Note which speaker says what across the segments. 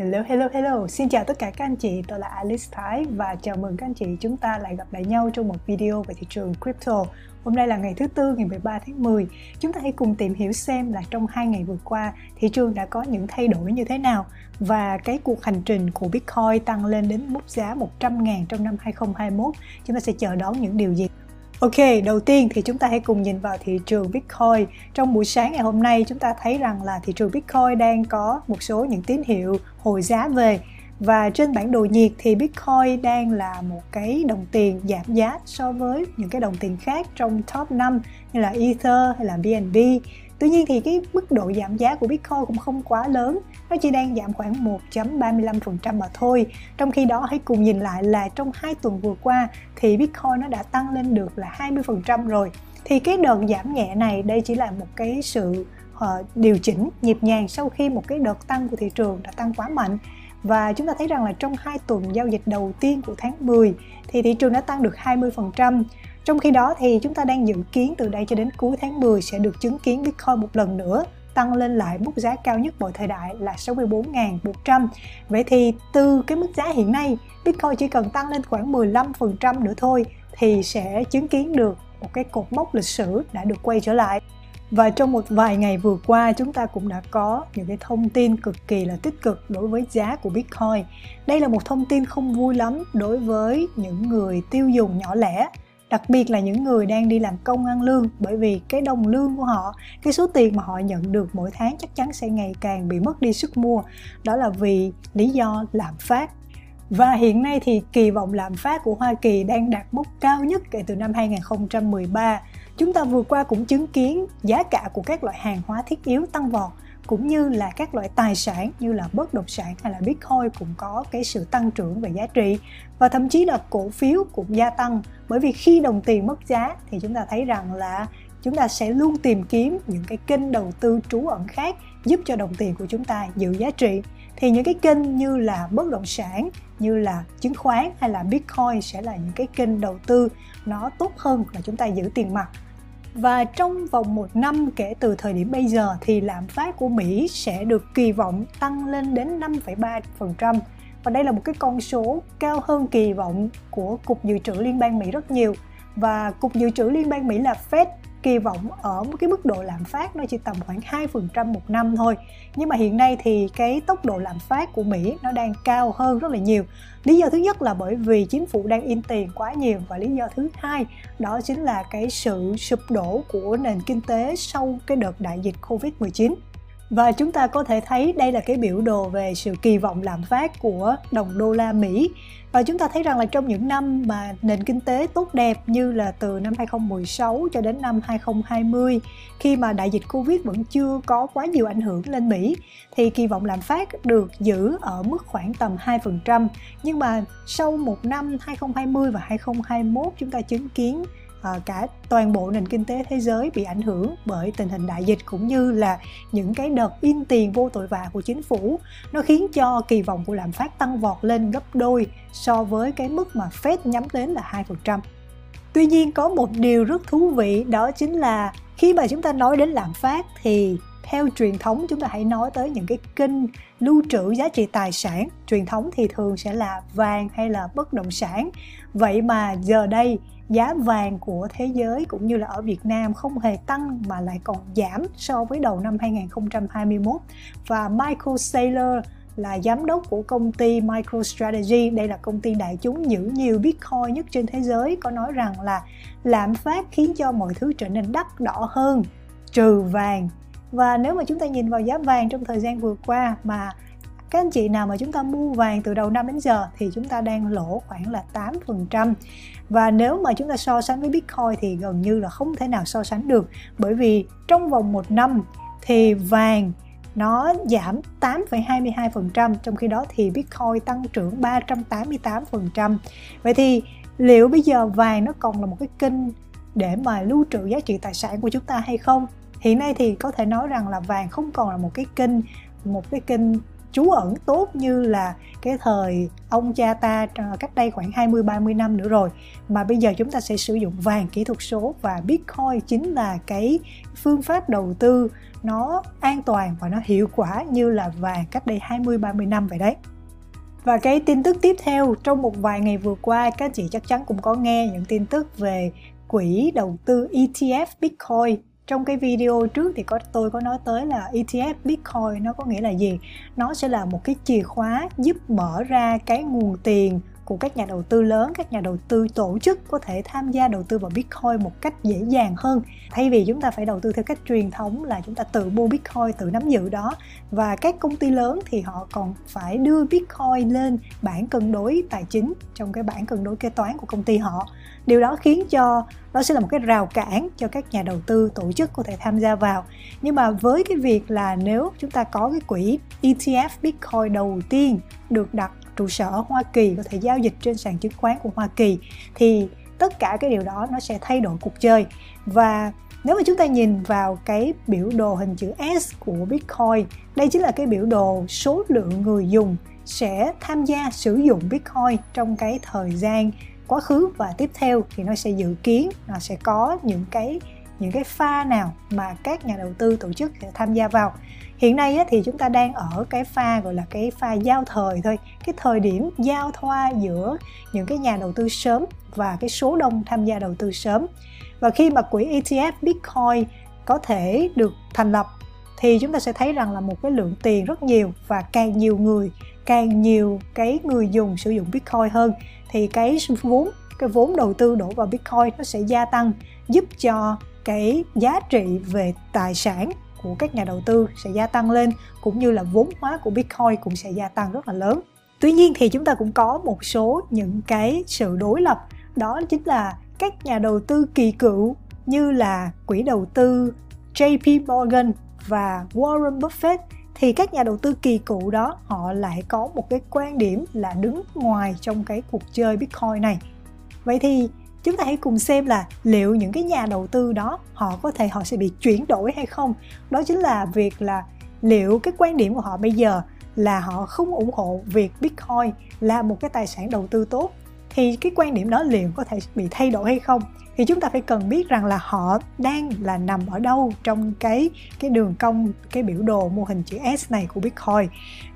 Speaker 1: Hello, hello, hello. Xin chào tất cả các anh chị, tôi là Alice Thái và chào mừng các anh chị chúng ta lại gặp lại nhau trong một video về thị trường crypto. Hôm nay là ngày thứ Tư, ngày 13 tháng 10. Chúng ta hãy cùng tìm hiểu xem là trong hai ngày vừa qua thị trường đã có những thay đổi như thế nào và cái cuộc hành trình của Bitcoin tăng lên đến mức giá 100.000 trong năm 2021. Chúng ta sẽ chờ đón những điều gì? Ok, đầu tiên thì chúng ta hãy cùng nhìn vào thị trường Bitcoin. Trong buổi sáng ngày hôm nay chúng ta thấy rằng là thị trường Bitcoin đang có một số những tín hiệu hồi giá về. Và trên bản đồ nhiệt thì Bitcoin đang là một cái đồng tiền giảm giá so với những cái đồng tiền khác trong top 5 như là Ether hay là BNB Tuy nhiên thì cái mức độ giảm giá của Bitcoin cũng không quá lớn, nó chỉ đang giảm khoảng 1.35% mà thôi. Trong khi đó hãy cùng nhìn lại là trong hai tuần vừa qua thì Bitcoin nó đã tăng lên được là 20% rồi. Thì cái đợt giảm nhẹ này đây chỉ là một cái sự uh, điều chỉnh nhịp nhàng sau khi một cái đợt tăng của thị trường đã tăng quá mạnh và chúng ta thấy rằng là trong hai tuần giao dịch đầu tiên của tháng 10 thì thị trường đã tăng được 20%. Trong khi đó thì chúng ta đang dự kiến từ đây cho đến cuối tháng 10 sẽ được chứng kiến Bitcoin một lần nữa tăng lên lại mức giá cao nhất mọi thời đại là 64.100. Vậy thì từ cái mức giá hiện nay, Bitcoin chỉ cần tăng lên khoảng 15% nữa thôi thì sẽ chứng kiến được một cái cột mốc lịch sử đã được quay trở lại. Và trong một vài ngày vừa qua chúng ta cũng đã có những cái thông tin cực kỳ là tích cực đối với giá của Bitcoin. Đây là một thông tin không vui lắm đối với những người tiêu dùng nhỏ lẻ đặc biệt là những người đang đi làm công ăn lương, bởi vì cái đồng lương của họ, cái số tiền mà họ nhận được mỗi tháng chắc chắn sẽ ngày càng bị mất đi sức mua. Đó là vì lý do lạm phát. Và hiện nay thì kỳ vọng lạm phát của Hoa Kỳ đang đạt mức cao nhất kể từ năm 2013. Chúng ta vừa qua cũng chứng kiến giá cả của các loại hàng hóa thiết yếu tăng vọt cũng như là các loại tài sản như là bất động sản hay là Bitcoin cũng có cái sự tăng trưởng về giá trị và thậm chí là cổ phiếu cũng gia tăng. Bởi vì khi đồng tiền mất giá thì chúng ta thấy rằng là chúng ta sẽ luôn tìm kiếm những cái kênh đầu tư trú ẩn khác giúp cho đồng tiền của chúng ta giữ giá trị. Thì những cái kênh như là bất động sản, như là chứng khoán hay là bitcoin sẽ là những cái kênh đầu tư nó tốt hơn là chúng ta giữ tiền mặt và trong vòng một năm kể từ thời điểm bây giờ thì lạm phát của Mỹ sẽ được kỳ vọng tăng lên đến 5,3% và đây là một cái con số cao hơn kỳ vọng của Cục Dự trữ Liên bang Mỹ rất nhiều. Và Cục Dự trữ Liên bang Mỹ là Fed kỳ vọng ở một cái mức độ lạm phát nó chỉ tầm khoảng 2% một năm thôi. Nhưng mà hiện nay thì cái tốc độ lạm phát của Mỹ nó đang cao hơn rất là nhiều. Lý do thứ nhất là bởi vì chính phủ đang in tiền quá nhiều và lý do thứ hai đó chính là cái sự sụp đổ của nền kinh tế sau cái đợt đại dịch Covid-19 và chúng ta có thể thấy đây là cái biểu đồ về sự kỳ vọng lạm phát của đồng đô la Mỹ và chúng ta thấy rằng là trong những năm mà nền kinh tế tốt đẹp như là từ năm 2016 cho đến năm 2020 khi mà đại dịch Covid vẫn chưa có quá nhiều ảnh hưởng lên Mỹ, thì kỳ vọng lạm phát được giữ ở mức khoảng tầm 2%. Nhưng mà sau một năm 2020 và 2021 chúng ta chứng kiến Ờ, cả toàn bộ nền kinh tế thế giới bị ảnh hưởng bởi tình hình đại dịch cũng như là những cái đợt in tiền vô tội vạ của chính phủ nó khiến cho kỳ vọng của lạm phát tăng vọt lên gấp đôi so với cái mức mà Fed nhắm đến là 2%. Tuy nhiên, có một điều rất thú vị, đó chính là khi mà chúng ta nói đến lạm phát thì theo truyền thống chúng ta hãy nói tới những cái kênh lưu trữ giá trị tài sản. Truyền thống thì thường sẽ là vàng hay là bất động sản. Vậy mà giờ đây giá vàng của thế giới cũng như là ở Việt Nam không hề tăng mà lại còn giảm so với đầu năm 2021 và Michael Saylor là giám đốc của công ty MicroStrategy, đây là công ty đại chúng giữ nhiều Bitcoin nhất trên thế giới, có nói rằng là lạm phát khiến cho mọi thứ trở nên đắt đỏ hơn, trừ vàng. Và nếu mà chúng ta nhìn vào giá vàng trong thời gian vừa qua mà các anh chị nào mà chúng ta mua vàng từ đầu năm đến giờ thì chúng ta đang lỗ khoảng là 8% và nếu mà chúng ta so sánh với Bitcoin thì gần như là không thể nào so sánh được bởi vì trong vòng một năm thì vàng nó giảm 8,22% trong khi đó thì Bitcoin tăng trưởng 388%. Vậy thì liệu bây giờ vàng nó còn là một cái kênh để mà lưu trữ giá trị tài sản của chúng ta hay không? Hiện nay thì có thể nói rằng là vàng không còn là một cái kênh, một cái kênh trú ẩn tốt như là cái thời ông cha ta ờ, cách đây khoảng 20 30 năm nữa rồi mà bây giờ chúng ta sẽ sử dụng vàng kỹ thuật số và Bitcoin chính là cái phương pháp đầu tư nó an toàn và nó hiệu quả như là vàng cách đây 20 30 năm vậy đấy. Và cái tin tức tiếp theo, trong một vài ngày vừa qua, các chị chắc chắn cũng có nghe những tin tức về quỹ đầu tư ETF Bitcoin trong cái video trước thì có, tôi có nói tới là ETF Bitcoin nó có nghĩa là gì? Nó sẽ là một cái chìa khóa giúp mở ra cái nguồn tiền của các nhà đầu tư lớn, các nhà đầu tư tổ chức có thể tham gia đầu tư vào bitcoin một cách dễ dàng hơn. Thay vì chúng ta phải đầu tư theo cách truyền thống là chúng ta tự mua bitcoin, tự nắm giữ đó. Và các công ty lớn thì họ còn phải đưa bitcoin lên bảng cân đối tài chính trong cái bảng cân đối kế toán của công ty họ. Điều đó khiến cho nó sẽ là một cái rào cản cho các nhà đầu tư tổ chức có thể tham gia vào. Nhưng mà với cái việc là nếu chúng ta có cái quỹ ETF Bitcoin đầu tiên được đặt trụ sở ở Hoa Kỳ có thể giao dịch trên sàn chứng khoán của Hoa Kỳ thì tất cả cái điều đó nó sẽ thay đổi cuộc chơi. Và nếu mà chúng ta nhìn vào cái biểu đồ hình chữ S của Bitcoin, đây chính là cái biểu đồ số lượng người dùng sẽ tham gia sử dụng Bitcoin trong cái thời gian quá khứ và tiếp theo thì nó sẽ dự kiến nó sẽ có những cái những cái pha nào mà các nhà đầu tư tổ chức sẽ tham gia vào hiện nay á, thì chúng ta đang ở cái pha gọi là cái pha giao thời thôi. Cái thời điểm giao thoa giữa những cái nhà đầu tư sớm và cái số đông tham gia đầu tư sớm. Và khi mà quỹ ETF Bitcoin có thể được thành lập thì chúng ta sẽ thấy rằng là một cái lượng tiền rất nhiều và càng nhiều người càng nhiều cái người dùng sử dụng Bitcoin hơn thì cái vốn cái vốn đầu tư đổ vào Bitcoin nó sẽ gia tăng giúp cho cái giá trị về tài sản của các nhà đầu tư sẽ gia tăng lên, cũng như là vốn hóa của Bitcoin cũng sẽ gia tăng rất là lớn. Tuy nhiên thì chúng ta cũng có một số những cái sự đối lập đó chính là các nhà đầu tư kỳ cựu như là quỹ đầu tư JP Morgan và Warren Buffett thì các nhà đầu tư kỳ cựu đó, họ lại có một cái quan điểm là đứng ngoài trong cái cuộc chơi Bitcoin này. Vậy thì chúng ta hãy cùng xem là liệu những cái nhà đầu tư đó họ có thể họ sẽ bị chuyển đổi hay không. Đó chính là việc là liệu cái quan điểm của họ bây giờ là họ không ủng hộ việc bitcoin là một cái tài sản đầu tư tốt thì cái quan điểm đó liệu có thể bị thay đổi hay không? Thì chúng ta phải cần biết rằng là họ đang là nằm ở đâu trong cái cái đường cong cái biểu đồ mô hình chữ S này của Bitcoin.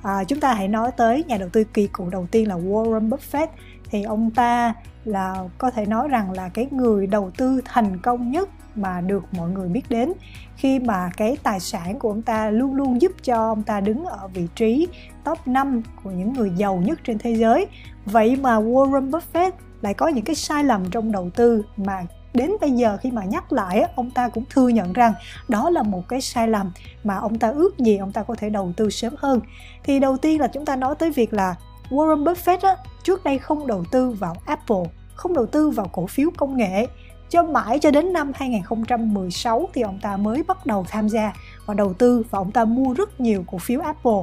Speaker 1: À, chúng ta hãy nói tới nhà đầu tư kỳ cựu đầu tiên là Warren Buffett. Thì ông ta là có thể nói rằng là cái người đầu tư thành công nhất mà được mọi người biết đến khi mà cái tài sản của ông ta luôn luôn giúp cho ông ta đứng ở vị trí top 5 của những người giàu nhất trên thế giới. Vậy mà Warren Buffett lại có những cái sai lầm trong đầu tư mà đến bây giờ khi mà nhắc lại ông ta cũng thừa nhận rằng đó là một cái sai lầm mà ông ta ước gì ông ta có thể đầu tư sớm hơn thì đầu tiên là chúng ta nói tới việc là Warren Buffett á, trước đây không đầu tư vào Apple, không đầu tư vào cổ phiếu công nghệ. Cho mãi cho đến năm 2016 thì ông ta mới bắt đầu tham gia và đầu tư và ông ta mua rất nhiều cổ phiếu Apple.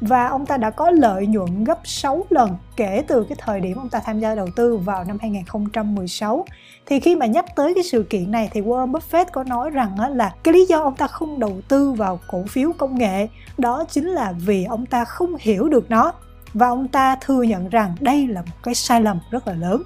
Speaker 1: Và ông ta đã có lợi nhuận gấp 6 lần kể từ cái thời điểm ông ta tham gia đầu tư vào năm 2016. Thì khi mà nhắc tới cái sự kiện này thì Warren Buffett có nói rằng là cái lý do ông ta không đầu tư vào cổ phiếu công nghệ đó chính là vì ông ta không hiểu được nó và ông ta thừa nhận rằng đây là một cái sai lầm rất là lớn.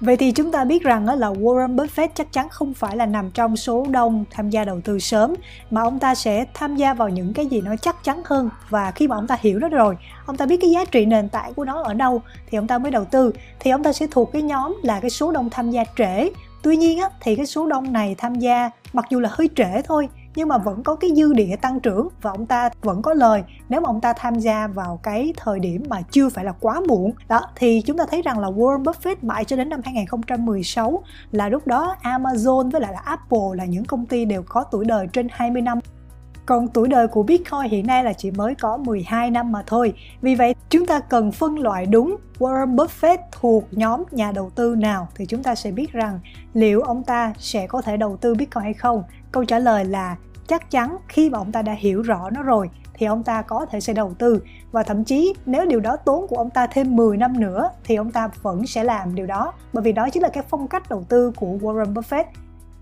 Speaker 1: Vậy thì chúng ta biết rằng là Warren Buffett chắc chắn không phải là nằm trong số đông tham gia đầu tư sớm mà ông ta sẽ tham gia vào những cái gì nó chắc chắn hơn. Và khi mà ông ta hiểu nó rồi, ông ta biết cái giá trị nền tảng của nó ở đâu thì ông ta mới đầu tư. Thì ông ta sẽ thuộc cái nhóm là cái số đông tham gia trễ. Tuy nhiên á, thì cái số đông này tham gia mặc dù là hơi trễ thôi nhưng mà vẫn có cái dư địa tăng trưởng và ông ta vẫn có lời. Nếu mà ông ta tham gia vào cái thời điểm mà chưa phải là quá muộn, đó, thì chúng ta thấy rằng là Warren Buffett mãi cho đến năm 2016 là lúc đó Amazon với lại là Apple là những công ty đều có tuổi đời trên 20 năm còn tuổi đời của Bitcoin hiện nay là chỉ mới có 12 năm mà thôi. Vì vậy, chúng ta cần phân loại đúng Warren Buffett thuộc nhóm nhà đầu tư nào thì chúng ta sẽ biết rằng liệu ông ta sẽ có thể đầu tư Bitcoin hay không. Câu trả lời là chắc chắn khi mà ông ta đã hiểu rõ nó rồi thì ông ta có thể sẽ đầu tư và thậm chí nếu điều đó tốn của ông ta thêm 10 năm nữa thì ông ta vẫn sẽ làm điều đó bởi vì đó chính là cái phong cách đầu tư của Warren Buffett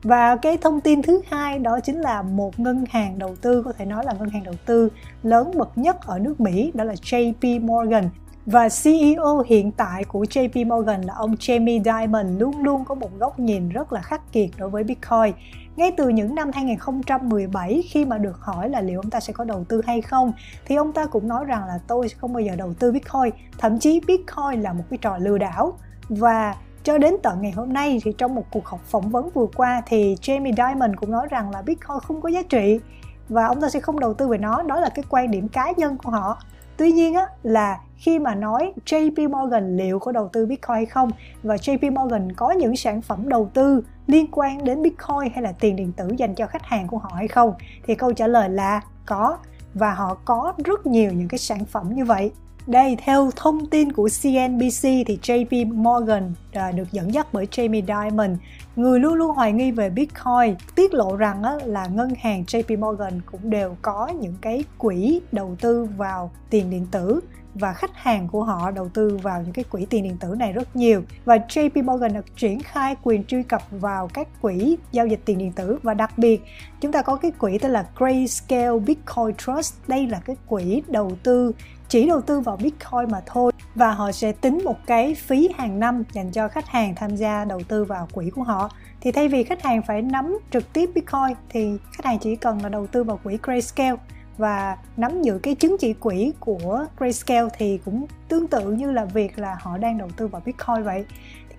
Speaker 1: và cái thông tin thứ hai đó chính là một ngân hàng đầu tư, có thể nói là ngân hàng đầu tư lớn bậc nhất ở nước Mỹ, đó là JP Morgan. Và CEO hiện tại của JP Morgan là ông Jamie Dimon luôn luôn có một góc nhìn rất là khắc nghiệt đối với Bitcoin. Ngay từ những năm 2017 khi mà được hỏi là liệu ông ta sẽ có đầu tư hay không, thì ông ta cũng nói rằng là tôi sẽ không bao giờ đầu tư Bitcoin thậm chí Bitcoin là một cái trò lừa đảo. Và cho đến tận ngày hôm nay thì trong một cuộc họp phỏng vấn vừa qua thì Jamie Dimon cũng nói rằng là Bitcoin không có giá trị và ông ta sẽ không đầu tư về nó. Đó là cái quan điểm cá nhân của họ. Tuy nhiên á, là khi mà nói JP Morgan liệu có đầu tư Bitcoin hay không và JP Morgan có những sản phẩm đầu tư liên quan đến Bitcoin hay là tiền điện tử dành cho khách hàng của họ hay không thì câu trả lời là có và họ có rất nhiều những cái sản phẩm như vậy đây, theo thông tin của CNBC thì JP Morgan à, được dẫn dắt bởi Jamie Dimon, người luôn luôn hoài nghi về Bitcoin, tiết lộ rằng á, là ngân hàng JP Morgan cũng đều có những cái quỹ đầu tư vào tiền điện tử và khách hàng của họ đầu tư vào những cái quỹ tiền điện tử này rất nhiều. Và JP Morgan đã triển khai quyền truy cập vào các quỹ giao dịch tiền điện tử và đặc biệt chúng ta có cái quỹ tên là Grayscale Bitcoin Trust. Đây là cái quỹ đầu tư chỉ đầu tư vào Bitcoin mà thôi và họ sẽ tính một cái phí hàng năm dành cho khách hàng tham gia đầu tư vào quỹ của họ thì thay vì khách hàng phải nắm trực tiếp Bitcoin thì khách hàng chỉ cần là đầu tư vào quỹ Grayscale và nắm giữ cái chứng chỉ quỹ của Grayscale thì cũng tương tự như là việc là họ đang đầu tư vào Bitcoin vậy.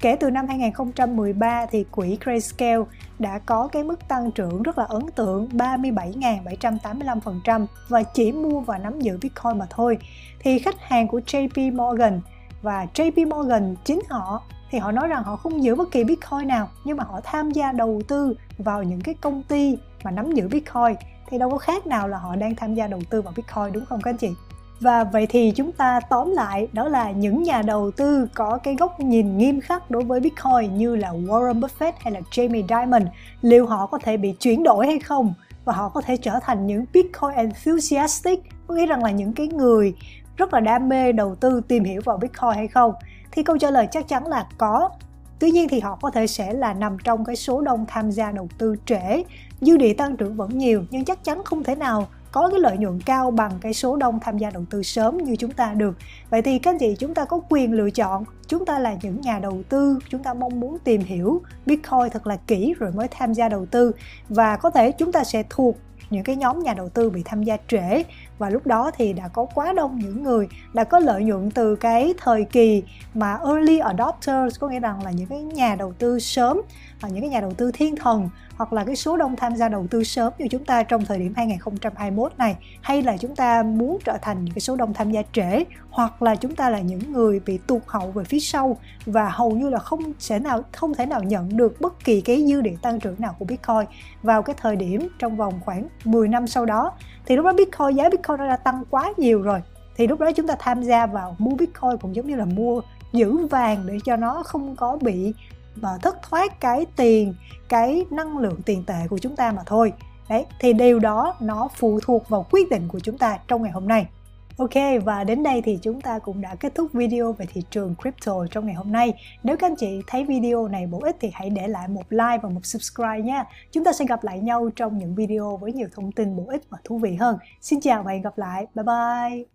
Speaker 1: Kể từ năm 2013 thì quỹ Grayscale đã có cái mức tăng trưởng rất là ấn tượng 37.785% và chỉ mua và nắm giữ Bitcoin mà thôi. Thì khách hàng của JP Morgan và JP Morgan chính họ, thì họ nói rằng họ không giữ bất kỳ Bitcoin nào, nhưng mà họ tham gia đầu tư vào những cái công ty mà nắm giữ Bitcoin thì đâu có khác nào là họ đang tham gia đầu tư vào Bitcoin, đúng không các anh chị? Và vậy thì chúng ta tóm lại đó là những nhà đầu tư có cái góc nhìn nghiêm khắc đối với Bitcoin như là Warren Buffett hay là Jamie Dimon liệu họ có thể bị chuyển đổi hay không? Và họ có thể trở thành những Bitcoin enthusiastic có nghĩa rằng là những cái người rất là đam mê đầu tư tìm hiểu vào Bitcoin hay không? Thì câu trả lời chắc chắn là có. Tuy nhiên thì họ có thể sẽ là nằm trong cái số đông tham gia đầu tư trễ, dư địa tăng trưởng vẫn nhiều nhưng chắc chắn không thể nào có cái lợi nhuận cao bằng cái số đông tham gia đầu tư sớm như chúng ta được. Vậy thì các anh chị chúng ta có quyền lựa chọn, chúng ta là những nhà đầu tư, chúng ta mong muốn tìm hiểu Bitcoin thật là kỹ rồi mới tham gia đầu tư và có thể chúng ta sẽ thuộc những cái nhóm nhà đầu tư bị tham gia trễ và lúc đó thì đã có quá đông những người đã có lợi nhuận từ cái thời kỳ mà early adopters, có nghĩa rằng là những cái nhà đầu tư sớm và những cái nhà đầu tư thiên thần hoặc là cái số đông tham gia đầu tư sớm như chúng ta trong thời điểm 2021 này. Hay là chúng ta muốn trở thành những cái số đông tham gia trễ hoặc là chúng ta là những người bị tụt hậu về phía sau và hầu như là không sẽ nào, không thể nào nhận được bất kỳ cái dư địa tăng trưởng nào của Bitcoin vào cái thời điểm trong vòng khoảng 10 năm sau đó. Thì lúc đó Bitcoin, giá Bitcoin nó đã tăng quá nhiều rồi, thì lúc đó chúng ta tham gia vào mua Bitcoin cũng giống như là mua giữ vàng để cho nó không có bị mà thất thoát cái tiền, cái năng lượng tiền tệ của chúng ta mà thôi. Đấy, thì điều đó nó phụ thuộc vào quyết định của chúng ta trong ngày hôm nay. Ok, và đến đây thì chúng ta cũng đã kết thúc video về thị trường crypto trong ngày hôm nay. Nếu các anh chị thấy video này bổ ích thì hãy để lại một like và một subscribe nha. Chúng ta sẽ gặp lại nhau trong những video với nhiều thông tin bổ ích và thú vị hơn. Xin chào và hẹn gặp lại. Bye bye.